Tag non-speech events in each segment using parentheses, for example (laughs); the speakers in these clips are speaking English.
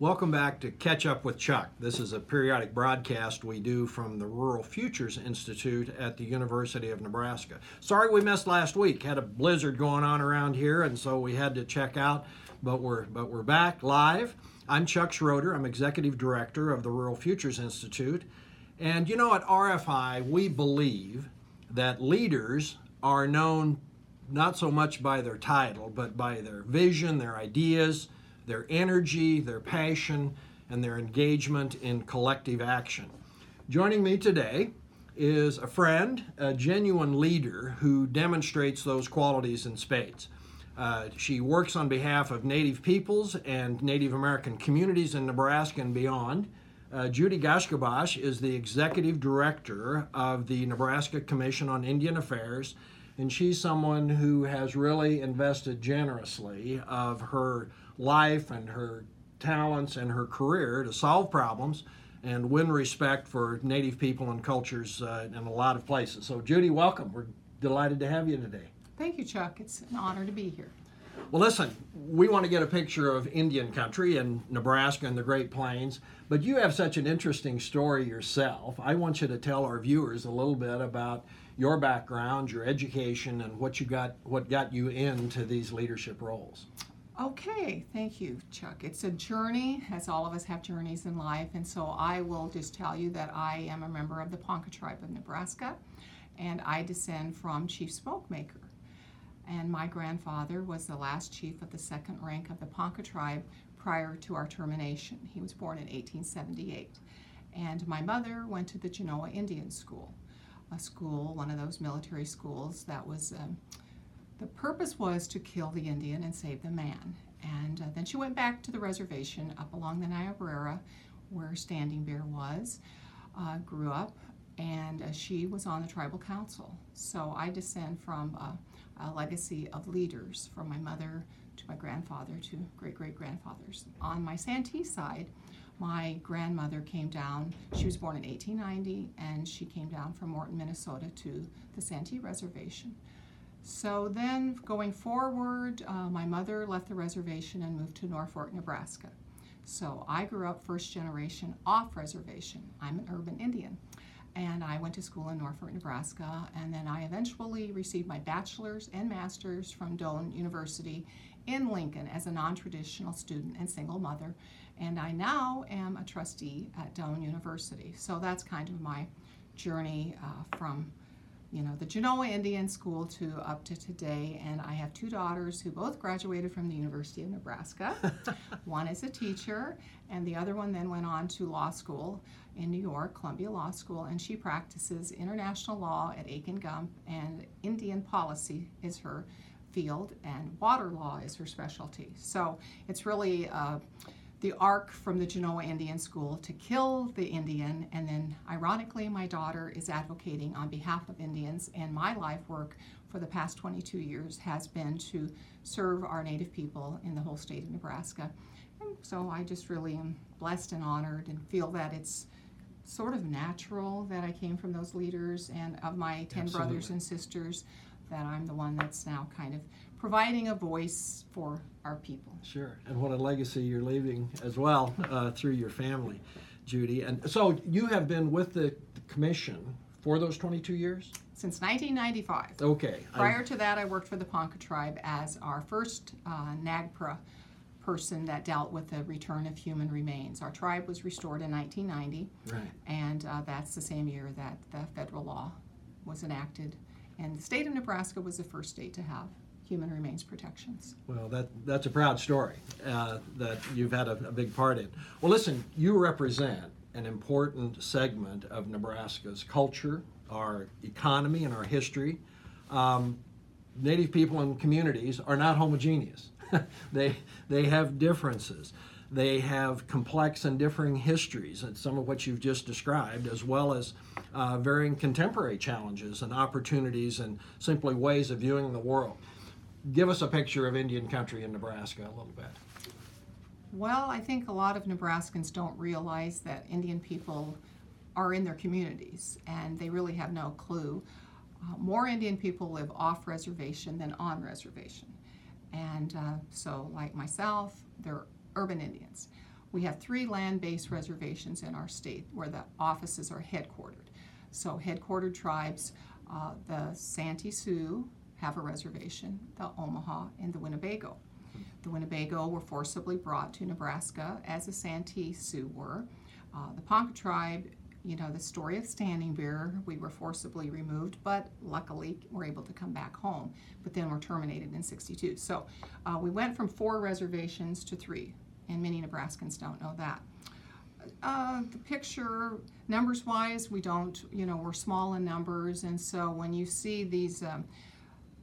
Welcome back to Catch Up with Chuck. This is a periodic broadcast we do from the Rural Futures Institute at the University of Nebraska. Sorry we missed last week. Had a blizzard going on around here and so we had to check out, but we're but we're back live. I'm Chuck Schroeder. I'm executive director of the Rural Futures Institute. And you know at RFI we believe that leaders are known not so much by their title, but by their vision, their ideas, their energy, their passion, and their engagement in collective action. Joining me today is a friend, a genuine leader who demonstrates those qualities in spades. Uh, she works on behalf of Native peoples and Native American communities in Nebraska and beyond. Uh, Judi Gaiashkibos is the executive director of the Nebraska Commission on Indian Affairs, and she's someone who has really invested generously of her life and her talents and her career to solve problems and win respect for Native people and cultures uh, in a lot of places. So, Judi, welcome. We're delighted to have you today. Thank you, Chuck. It's an honor to be here. Well, listen, we want to get a picture of Indian country and Nebraska and the Great Plains, but you have such an interesting story yourself. I want you to tell our viewers a little bit about your background, your education, and what you got, what got you into these leadership roles. Okay, thank you, Chuck. It's a journey, as all of us have journeys in life, and so I will just tell you that I am a member of the Ponca tribe of Nebraska, and I descend from Chief Smokemaker. And my grandfather was the last chief of the second rank of the Ponca tribe prior to our termination. He was born in 1878. And my mother went to the Genoa Indian School, a school, one of those military schools that was. Um, the purpose was to kill the Indian and save the man. And uh, then she went back to the reservation up along the Niobrara where Standing Bear was, uh, grew up, and uh, she was on the tribal council. So I descend from a, legacy of leaders from my mother to my grandfather to great great grandfathers. On my Santee side, my grandmother came down. She was born in 1890 and she came down from Morton, Minnesota to the Santee Reservation. So then, going forward, uh, my mother left the reservation and moved to Norfolk, Nebraska. So I grew up first generation off reservation. I'm an urban Indian. And I went to school in Norfolk, Nebraska, and then I eventually received my bachelor's and master's from Doane University in Lincoln as a non traditional student and single mother. And I now am a trustee at Doane University. So that's kind of my journey uh, from you know, the Genoa Indian School to up to today. And I have two daughters who both graduated from the University of Nebraska. (laughs) one is a teacher, and the other one then went on to law school in New York, Columbia Law School, and she practices international law at Akin Gump, and Indian policy is her field, and water law is her specialty. So it's really uh, the arc from the Genoa Indian School to kill the Indian, and then ironically, my daughter is advocating on behalf of Indians, and my life work for the past 22 years has been to serve our Native people in the whole state of Nebraska. And so I just really am blessed and honored and feel that it's sort of natural that I came from those leaders and of my 10 Absolutely. brothers and sisters that I'm the one that's now kind of providing a voice for our people. Sure, and what a legacy you're leaving as well uh, through your family, Judi. And so you have been with the commission for those 22 years? Since 1995. Okay. Prior to that, I worked for the Ponca tribe as our first uh, NAGPRA person that dealt with the return of human remains. Our tribe was restored in 1990, Right. and uh, that's the same year that the federal law was enacted. And the state of Nebraska was the first state to have human remains protections. Well, that that's a proud story uh, that you've had a, a big part in. Well, listen, you represent an important segment of Nebraska's culture, our economy, and our history. Um, Native people and communities are not homogeneous. (laughs) they they have differences. They have complex and differing histories, and some of what you've just described, as well as uh, varying contemporary challenges and opportunities and simply ways of viewing the world. Give us a picture of Indian country in Nebraska a little bit. Well, I think a lot of Nebraskans don't realize that Indian people are in their communities and they really have no clue. Uh, more Indian people live off reservation than on reservation. And uh, so, like myself, they're urban Indians. We have three land based reservations in our state where the offices are headquartered. So, headquartered tribes, uh, the Santee Sioux have a reservation, the Omaha, and the Winnebago. The Winnebago were forcibly brought to Nebraska as the Santee Sioux were. Uh, the Ponca tribe, you know, the story of Standing Bear, we were forcibly removed, but luckily we're able to come back home. But then we're terminated in 62. So uh, we went from four reservations to three, and many Nebraskans don't know that. Uh, the picture, numbers wise, we don't, you know, we're small in numbers, and so when you see these um,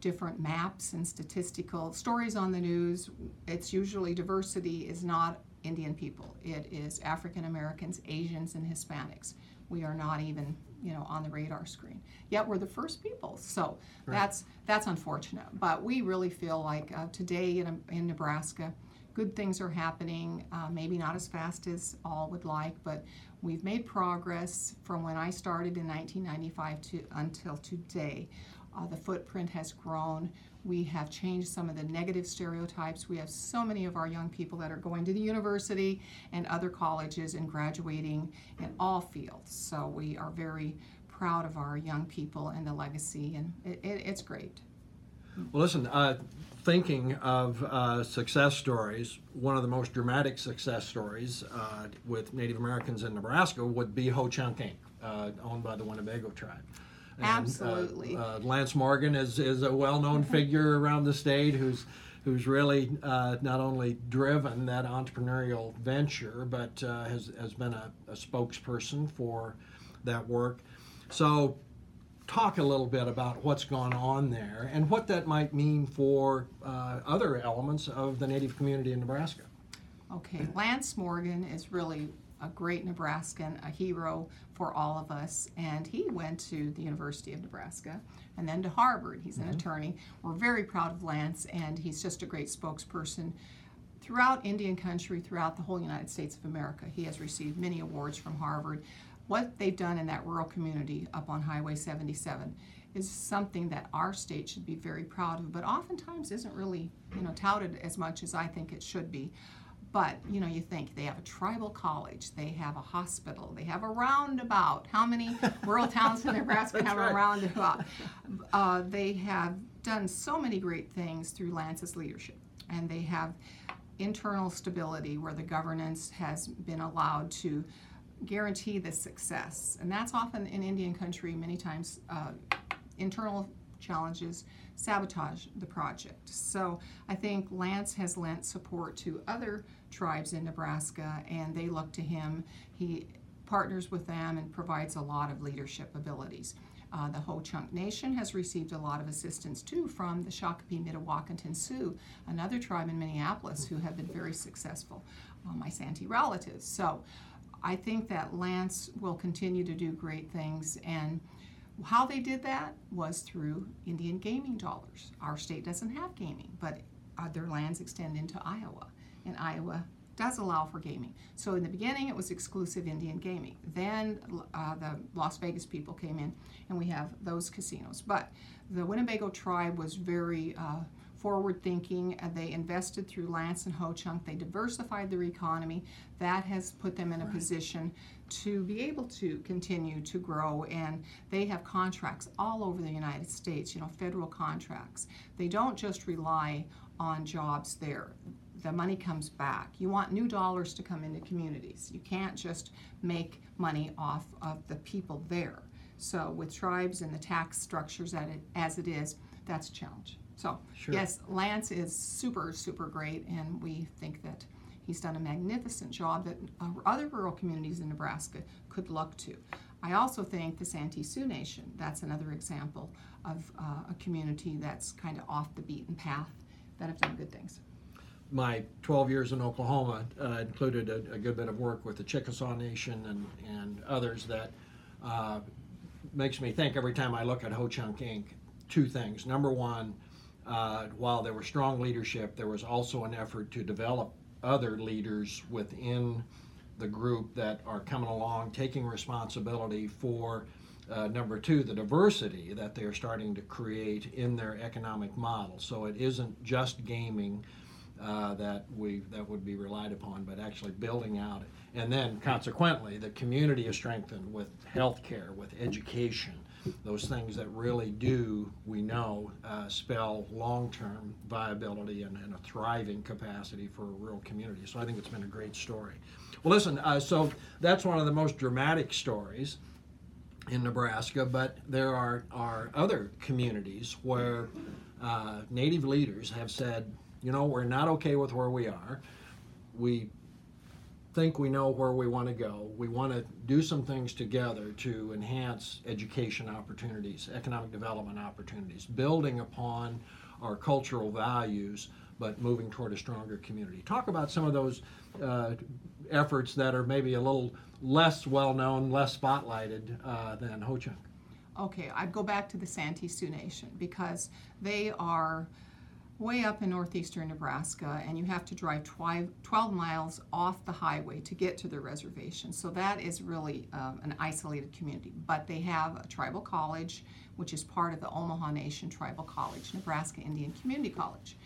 different maps and statistical stories on the news, it's usually diversity is not Indian people. It is African Americans, Asians, and Hispanics. We are not even, you know, on the radar screen. Yet we're the first people. So Right. that's that's unfortunate. But we really feel like uh, today in, in Nebraska, good things are happening. Uh, maybe not as fast as all would like, but we've made progress from when I started in 1995 to until today. Uh, the footprint has grown. We have changed some of the negative stereotypes. We have so many of our young people that are going to the university and other colleges and graduating in all fields. So we are very proud of our young people and the legacy, and it, it, it's great. Well, listen, uh, thinking of uh, success stories, one of the most dramatic success stories uh, with Native Americans in Nebraska would be Ho Chunk Inc., uh, owned by the Winnebago tribe. And, uh, Absolutely. Uh, Lance Morgan is, is a well known figure around the state who's who's really uh, not only driven that entrepreneurial venture, but uh, has, has been a, a spokesperson for that work. So, talk a little bit about what's gone on there and what that might mean for uh, other elements of the Native community in Nebraska. Okay, Lance Morgan is really a great Nebraskan, a hero for all of us, and he went to the University of Nebraska and then to Harvard. He's an attorney. We're very proud of Lance, and he's just a great spokesperson throughout Indian country, throughout the whole United States of America. He has received many awards from Harvard. What they've done in that rural community up on Highway 77 is something that our state should be very proud of, but oftentimes isn't really, you know, touted as much as I think it should be. But you know, you think they have a tribal college, they have a hospital, they have a roundabout. How many (laughs) rural towns in Nebraska have right. a roundabout? Uh, they have done so many great things through Lance's leadership, and they have internal stability where the governance has been allowed to guarantee the success. And that's often in Indian country, many times uh, internal challenges sabotage the project. So I think Lance has lent support to other tribes in Nebraska, and they look to him. He partners with them and provides a lot of leadership abilities. Uh, the Ho Chunk Nation has received a lot of assistance too from the Shakopee Mdewakanton Sioux, another tribe in Minneapolis who have been very successful, uh, my Santee relatives. So I think that Lance will continue to do great things and how they did that was through Indian gaming dollars. Our state doesn't have gaming, but their lands extend into Iowa, and Iowa does allow for gaming. So in the beginning, it was exclusive Indian gaming. Then uh, the Las Vegas people came in, and we have those casinos. But the Winnebago tribe was very uh, forward thinking. They invested through Lance and Ho Chunk. They diversified their economy. That has put them in a position to be able to continue to grow. And they have contracts all over the United States, you know, federal contracts. They don't just rely on jobs there. The money comes back. You want new dollars to come into communities. You can't just make money off of the people there. So with tribes and the tax structures as it is, that's a challenge. So Sure. yes, Lance is super, super great, and we think that he's done a magnificent job that other rural communities in Nebraska could look to. I also think the Santee Sioux Nation, that's another example of uh, a community that's kind of off the beaten path that have done good things. My 12 years in Oklahoma uh, included a, a good bit of work with the Chickasaw Nation and, and others that uh, makes me think every time I look at Ho Chunk Inc. two things. Number one, uh, while there was strong leadership, there was also an effort to develop other leaders within the group that are coming along, taking responsibility for uh, number two, the diversity that they're starting to create in their economic model. So it isn't just gaming, uh, that we that would be relied upon, but actually building out it. And then consequently, the community is strengthened with healthcare, with education, those things that really do, we know, uh, spell long-term viability and, and a thriving capacity for a rural community. So I think it's been a great story. Well, listen, uh, so that's one of the most dramatic stories in Nebraska, but there are, are other communities where uh, Native leaders have said, you know, we're not okay with where we are. We think we know where we want to go. We want to do some things together to enhance education opportunities, economic development opportunities, building upon our cultural values, but moving toward a stronger community. Talk about some of those uh, efforts that are maybe a little less well known, less spotlighted uh, than Ho Chunk. Okay, I'd go back to the Santee Sioux Nation because they are way up in northeastern Nebraska, and you have to drive 12 miles off the highway to get to the reservation. So that is really um, an isolated community. But they have a tribal college, which is part of the Omaha Nation Tribal College, Nebraska Indian Community College.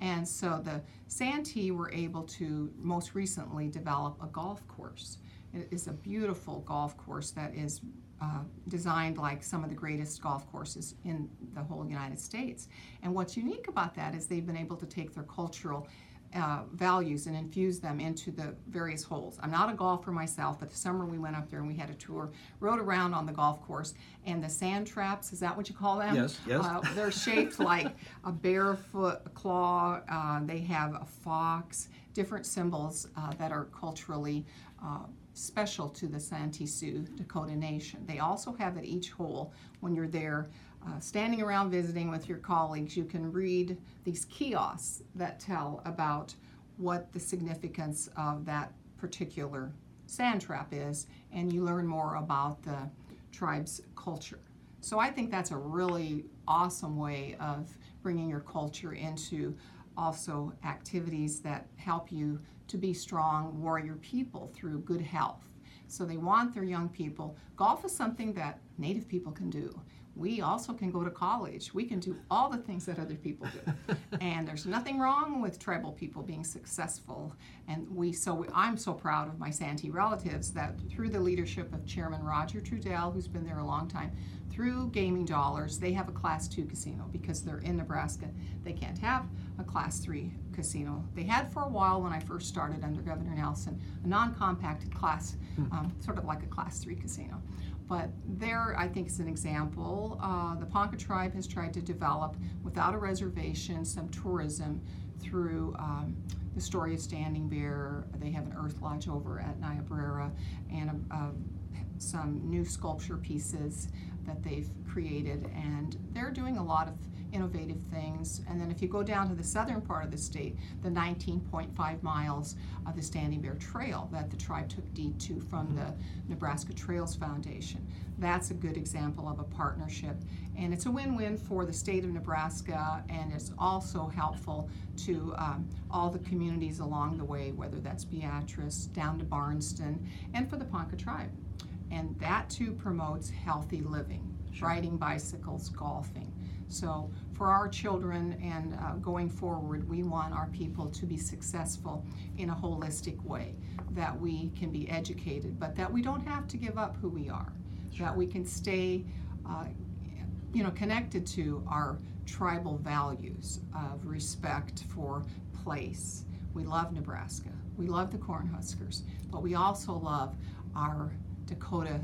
And so the Santee were able to most recently develop a golf course. It is a beautiful golf course that is uh, designed like some of the greatest golf courses in the whole United States. And what's unique about that is they've been able to take their cultural uh, values and infuse them into the various holes. I'm not a golfer myself, but the summer we went up there and we had a tour, rode around on the golf course, and the sand traps, is that what you call them? Yes, yes. Uh, they're shaped like a barefoot claw, uh, they have a fox, different symbols uh, that are culturally uh, special to the Santee Sioux Dakota Nation. They also have at each hole, when you're there, uh, standing around visiting with your colleagues, you can read these kiosks that tell about what the significance of that particular sand trap is, and you learn more about the tribe's culture. So I think that's a really awesome way of bringing your culture into also activities that help you to be strong warrior people through good health. So they want their young people. Golf is something that Native people can do. We also can go to college. We can do all the things that other people do. (laughs) and there's nothing wrong with tribal people being successful. And we so we, I'm so proud of my Santee relatives that through the leadership of Chairman Roger Trudell, who's been there a long time, through gaming dollars, they have a class two casino because they're in Nebraska. They can't have a class three casino. They had for a while when I first started under Governor Nelson a non compacted class, um, sort of like a class three casino. But there, I think, is an example. Uh, the Ponca tribe has tried to develop, without a reservation, some tourism through um, the story of Standing Bear. They have an earth lodge over at Niobrara and a, a, some new sculpture pieces that they've created, and they're doing a lot of innovative things. And then if you go down to the southern part of the state, the 19.5 miles of the Standing Bear Trail that the tribe took deed to from the Nebraska Trails Foundation. That's a good example of a partnership. And it's a win-win for the state of Nebraska and it's also helpful to um, all the communities along the way, whether that's Beatrice, down to Barneston, and for the Ponca tribe. And that too promotes healthy living, riding bicycles, golfing. So for our children and uh, going forward, we want our people to be successful in a holistic way, that we can be educated, but that we don't have to give up who we are, that we can stay, uh, you know, connected to our tribal values of respect for place. We love Nebraska. We love the Cornhuskers, but we also love our Dakota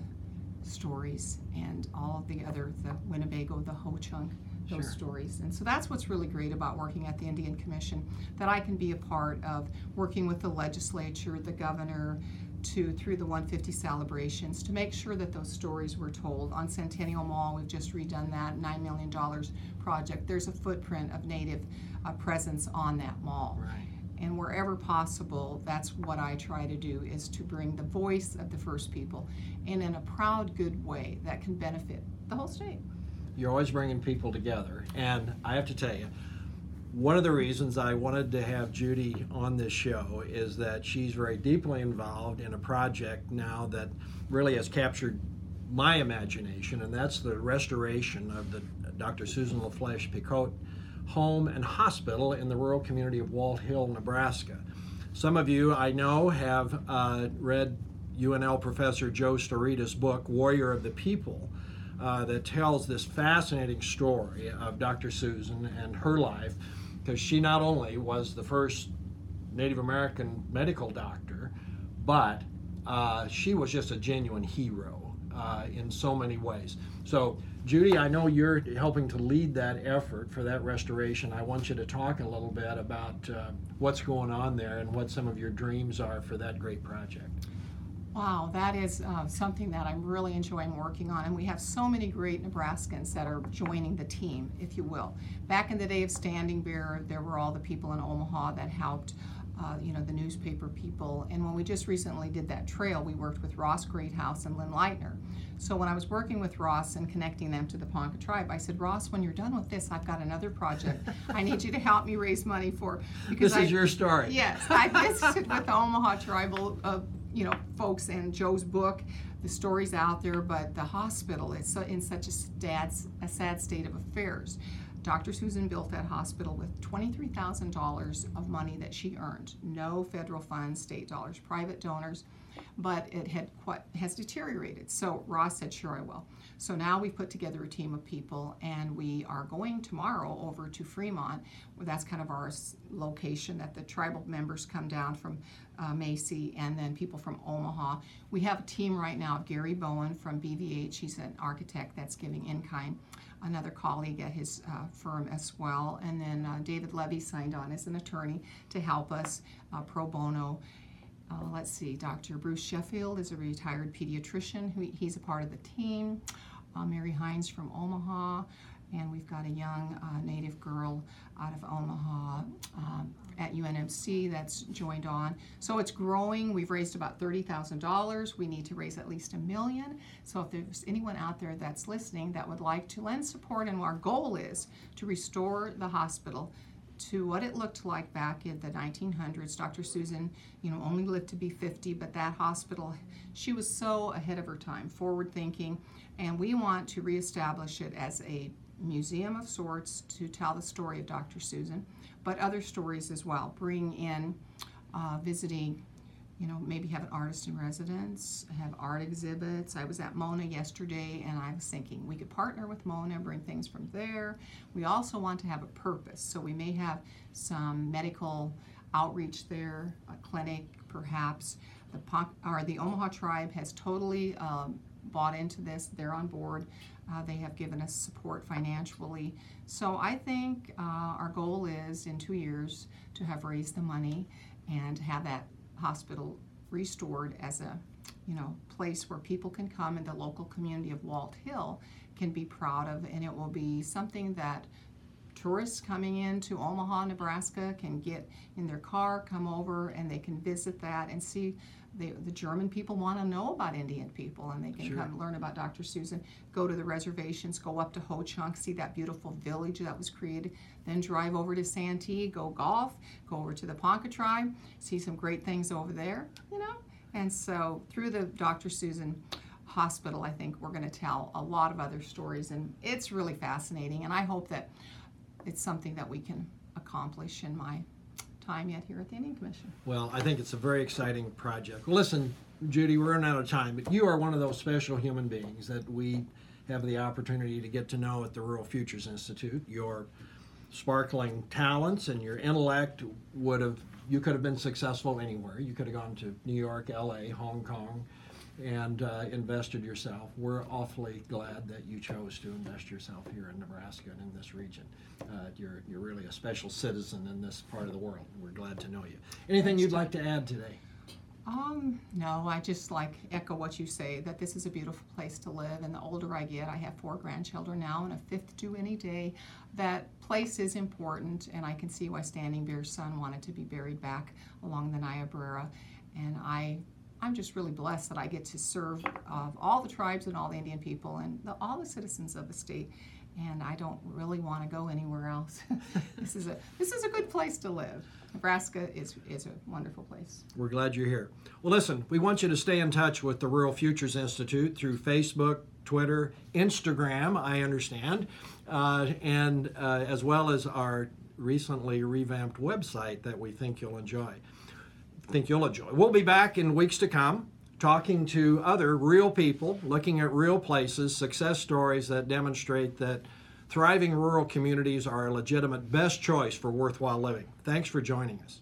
stories and all of the other, the Winnebago, the Ho Chunk, those Sure. stories. And so that's what's really great about working at the Indian Commission, that I can be a part of working with the legislature, the governor, to through the 150 celebrations to make sure that those stories were told. On Centennial Mall, we've just redone that $9 million project. There's a footprint of Native uh, presence on that mall Right. and wherever possible that's what i try to do is to bring the voice of the first people and in a proud good way that can benefit the whole state You're always bringing people together. And I have to tell you, one of the reasons I wanted to have Judi on this show is that she's very deeply involved in a project now that really has captured my imagination, and that's the restoration of the Dr. Susan La Flesche Picotte home and hospital in the rural community of Walthill, Nebraska. Some of you I know have uh, read UNL professor Joe Starita's book, Warrior of the People, uh, that tells this fascinating story of Dr. Susan and her life, because she not only was the first Native American medical doctor, but uh, she was just a genuine hero uh, in so many ways. So, Judi, I know you're helping to lead that effort for that restoration. I want you to talk a little bit about uh, what's going on there and what some of your dreams are for that great project. Wow, that is uh, something that I'm really enjoying working on, and we have so many great Nebraskans that are joining the team, if you will. Back in the day of Standing Bear, there were all the people in Omaha that helped. Uh, you know, the newspaper people. And when we just recently did that trail, we worked with Ross Greathouse and Lynn Leitner. So when I was working with Ross and connecting them to the Ponca tribe, I said, Ross, when you're done with this, I've got another project I need you to help me raise money for. Because this is your story. Yes, I (laughs) visited with the Omaha tribal, uh, you know, folks in Joe's book. The story's out there, but the hospital is in such a sad, a sad state of affairs. Dr. Susan built that hospital with $23,000 of money that she earned. No federal funds, state dollars, private donors, but it had quite, has deteriorated. So Ross said, sure I will. So now we've put together a team of people and we are going tomorrow over to Fremont. Where that's kind of our location that the tribal members come down from uh, Macy and then people from Omaha. We have a team right now of Gary Bowen from BVH. He's an architect that's giving in kind another colleague at his uh, firm as well. And then uh, David Levy signed on as an attorney to help us uh, pro bono. Uh, let's see, Dr. Bruce Sheffield is a retired pediatrician. Who, he's a part of the team. Uh, Mary Hines from Omaha and we've got a young uh, native girl out of Omaha um, at UNMC that's joined on. So it's growing. We've raised about $30,000. We need to raise at least a million. So if there's anyone out there that's listening that would like to lend support, and our goal is to restore the hospital to what it looked like back in the 1900s. Dr. Susan, you know, only lived to be 50, but that hospital, she was so ahead of her time, forward thinking, and we want to reestablish it as a museum of sorts to tell the story of Dr. Susan, but other stories as well. Bring in uh, visiting, you know, maybe have an artist in residence, have art exhibits. I was at Mona yesterday and I was thinking we could partner with Mona bring things from there. We also want to have a purpose, so we may have some medical outreach there, a clinic perhaps. The, or the Omaha tribe has totally um, bought into this, they're on board. Uh, they have given us support financially. So I think uh, our goal is in two years to have raised the money and have that hospital restored as a you know place where people can come and the local community of Walt Hill can be proud of. And it will be something that tourists coming into Omaha, Nebraska can get in their car, come over, and they can visit that and see the, the German people want to know about Indian people and they can Sure. come learn about Dr. Susan, go to the reservations, go up to Ho Chunk, see that beautiful village that was created, then drive over to Santee, go golf, go over to the Ponca tribe, see some great things over there, you know? And so through the Dr. Susan Hospital, I think we're going to tell a lot of other stories and it's really fascinating and I hope that it's something that we can accomplish in my time yet here at the Indian Commission. Well, I think it's a very exciting project. Listen, Judi, we're running out of time, but you are one of those special human beings that we have the opportunity to get to know at the Rural Futures Institute. Your sparkling talents and your intellect would have you could have been successful anywhere. You could have gone to New York, LA, Hong Kong, and uh, invested yourself. We're awfully glad that you chose to invest yourself here in Nebraska and in this region. Uh, you're, you're really a special citizen in this part of the world. We're glad to know you. Anything you'd like to add today? Um, no, I just like echo what you say that this is a beautiful place to live. And the older I get, I have four grandchildren now and a fifth due any day. That place is important, and I can see why Standing Bear's son wanted to be buried back along the Niobrara. And I I'm just really blessed that I get to serve uh, all the tribes and all the Indian people and the, all the citizens of the state. And I don't really want to go anywhere else. (laughs) this is a this is a good place to live. Nebraska is is a wonderful place. We're glad you're here. Well, listen, we want you to stay in touch with the Rural Futures Institute through Facebook, Twitter, Instagram, I understand, uh, and uh, as well as our recently revamped website that we think you'll enjoy. Think you'll enjoy. We'll be back in weeks to come talking to other real people, looking at real places, success stories that demonstrate that thriving rural communities are a legitimate best choice for worthwhile living. Thanks for joining us.